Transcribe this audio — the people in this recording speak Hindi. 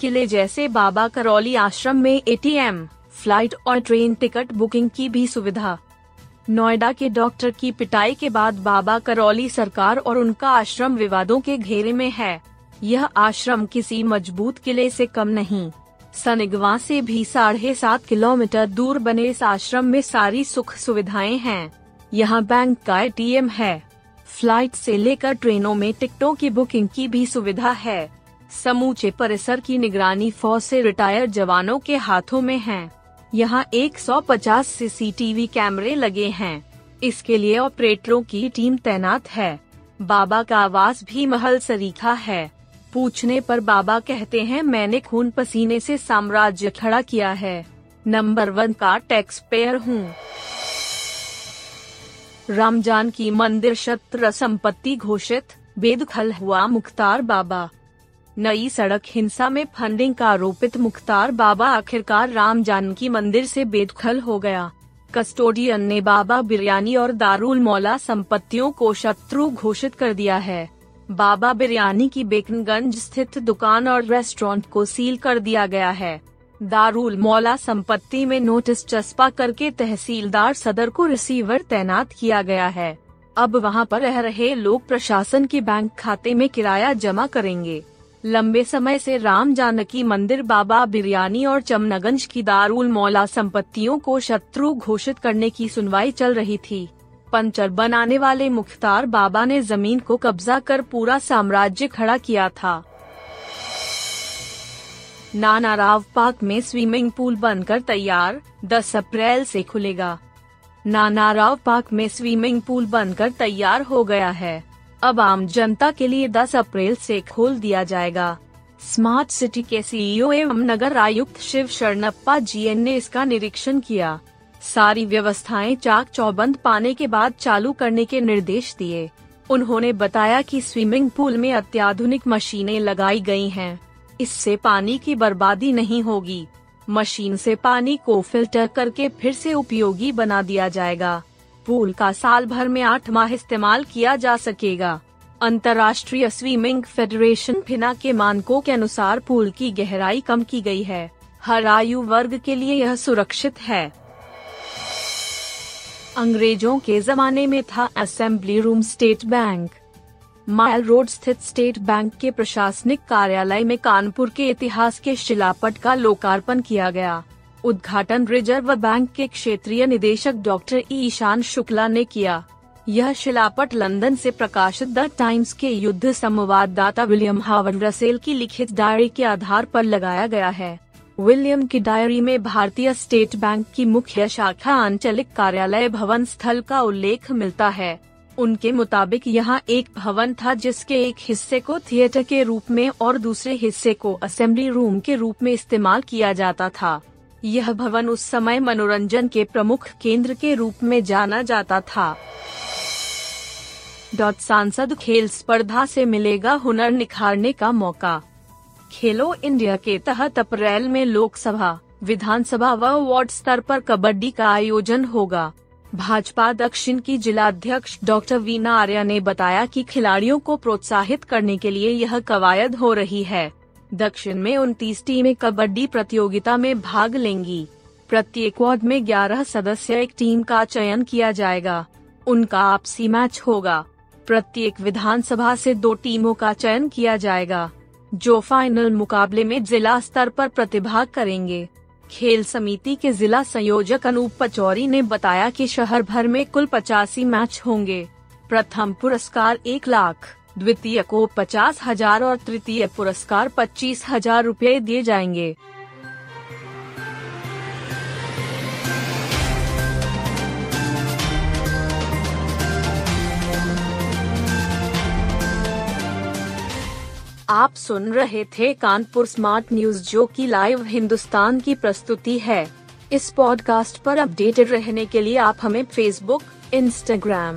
किले जैसे बाबा करौली आश्रम में एटीएम, फ़्लाइट और ट्रेन टिकट बुकिंग की भी सुविधा। नोएडा के डॉक्टर की पिटाई के बाद बाबा करौली सरकार और उनका आश्रम विवादों के घेरे में है। यह आश्रम किसी मज़बूत किले से कम नहीं। सनिगवा से भी साढ़े सात किलोमीटर दूर बने इस आश्रम में सारी सुख सुविधाएँ हैं। यहाँ बैंक का एटीएम है। फ़्लाइट से लेकर ट्रेनों में टिकटों की बुकिंग की भी सुविधा है। समूचे परिसर की निगरानी फौज से रिटायर्ड जवानों के हाथों में है। यहाँ 150 सीसीटीवी कैमरे लगे हैं। इसके लिए ऑपरेटरों की टीम तैनात है। बाबा का आवास भी महल सरीखा है। पूछने पर बाबा कहते हैं, मैंने खून पसीने से साम्राज्य खड़ा किया है। नंबर वन का टैक्स पेयर हूँ। रामजान की मंदिर शत्र संपत्ति घोषित। बेदखल हुआ मुख्तार बाबा। नई सड़क हिंसा में फंडिंग का आरोपित मुख्तार बाबा आखिरकार राम जानकी मंदिर से बेदखल हो गया। कस्टोडियन ने बाबा बिरयानी और दारुल मौला संपत्तियों को शत्रु घोषित कर दिया है। बाबा बिरयानी की बेकनगंज स्थित दुकान और रेस्टोरेंट को सील कर दिया गया है। दारुल मौला संपत्ति में नोटिस चस्पा करके तहसीलदार सदर को रिसीवर तैनात किया गया है। अब वहाँ पर रह रहे लोग प्रशासन के बैंक खाते में किराया जमा करेंगे। लंबे समय से राम जानकी मंदिर, बाबा बिरयानी और चमनगंज की दारुल मौला संपत्तियों को शत्रु घोषित करने की सुनवाई चल रही थी। पंचर बनाने वाले मुख्तार बाबा ने ज़मीन को कब्जा कर पूरा साम्राज्य खड़ा किया था। नाना राव पार्क में स्विमिंग पूल बनकर तैयार 10 अप्रैल से खुलेगा। नाना राव पार्क में स्विमिंग पूल बनकर तैयार हो गया है। अब आम जनता के लिए 10 अप्रैल से खोल दिया जाएगा। स्मार्ट सिटी के सीईओ एवं नगर आयुक्त शिव शरणप्पा जी ने इसका निरीक्षण किया। सारी व्यवस्थाएँ चाक चौबंद पाने के बाद चालू करने के निर्देश दिए। उन्होंने बताया कि स्विमिंग पूल में अत्याधुनिक मशीनें लगाई गई हैं। इससे पानी की बर्बादी नहीं होगी। मशीन से पानी को फ़िल्टर करके फिर से उपयोगी बना दिया जाएगा। पूल का साल भर में आठ माह इस्तेमाल किया जा सकेगा। अंतर्राष्ट्रीय स्विमिंग फेडरेशन फिना के मानकों के अनुसार पूल की गहराई कम की गई है। हर आयु वर्ग के लिए यह सुरक्षित है। अंग्रेज़ों के जमाने में था assembly room state bank. Mile road स्थित स्टेट बैंक के प्रशासनिक कार्यालय में कानपुर के इतिहास के शिलापट का लोकार्पण किया गया। उद्घाटन रिज़र्व बैंक के क्षेत्रीय निदेशक डॉक्टर ईशान शुक्ला ने किया। यह शिलापट लंदन से प्रकाशित द टाइम्स के युद्ध संवाददाता विलियम हावर्ड रसेल की लिखित डायरी के आधार पर लगाया गया है। विलियम की डायरी में भारतीय स्टेट बैंक की मुख्य शाखा आंचलिक कार्यालय भवन स्थल का उल्लेख मिलता है। उनके मुताबिक यहाँ एक भवन था जिसके एक हिस्से को थिएटर के रूप में और दूसरे हिस्से को असेंबली रूम के रूप में इस्तेमाल किया जाता था। यह भवन उस समय मनोरंजन के प्रमुख केंद्र के रूप में जाना जाता था। डॉट सांसद खेल स्पर्धा से मिलेगा हुनर निखारने का मौका। खेलो इंडिया के तहत अप्रैल में लोकसभा, विधानसभा व वार्ड स्तर पर कबड्डी का आयोजन होगा। भाजपा दक्षिण की जिलाध्यक्ष डॉक्टर वीना आर्या ने बताया कि खिलाड़ियों को प्रोत्साहित करने के लिए यह कवायद हो रही है। दक्षिण में उनतीस टीमें कबड्डी प्रतियोगिता में भाग लेंगी। प्रत्येक वार्ड में 11 सदस्य एक टीम का चयन किया जाएगा। उनका आपसी मैच होगा। प्रत्येक विधानसभा से दो टीमों का चयन किया जाएगा, जो फाइनल मुकाबले में जिला स्तर पर प्रतिभाग करेंगे। खेल समिति के जिला संयोजक अनूप पचौरी ने बताया कि शहर भर में कुल पचासी मैच होंगे। प्रथम पुरस्कार एक लाख द्वितीय को पचास हज़ार और तृतीय पुरस्कार पच्चीस हज़ार रूपए दिए जाएँगे। आप सुन रहे थे कानपुर स्मार्ट न्यूज़ जो की लाइव हिंदुस्तान की प्रस्तुति है। इस पॉडकास्ट पर अपडेटेड रहने के लिए आप हमें फेसबुक इंस्टाग्राम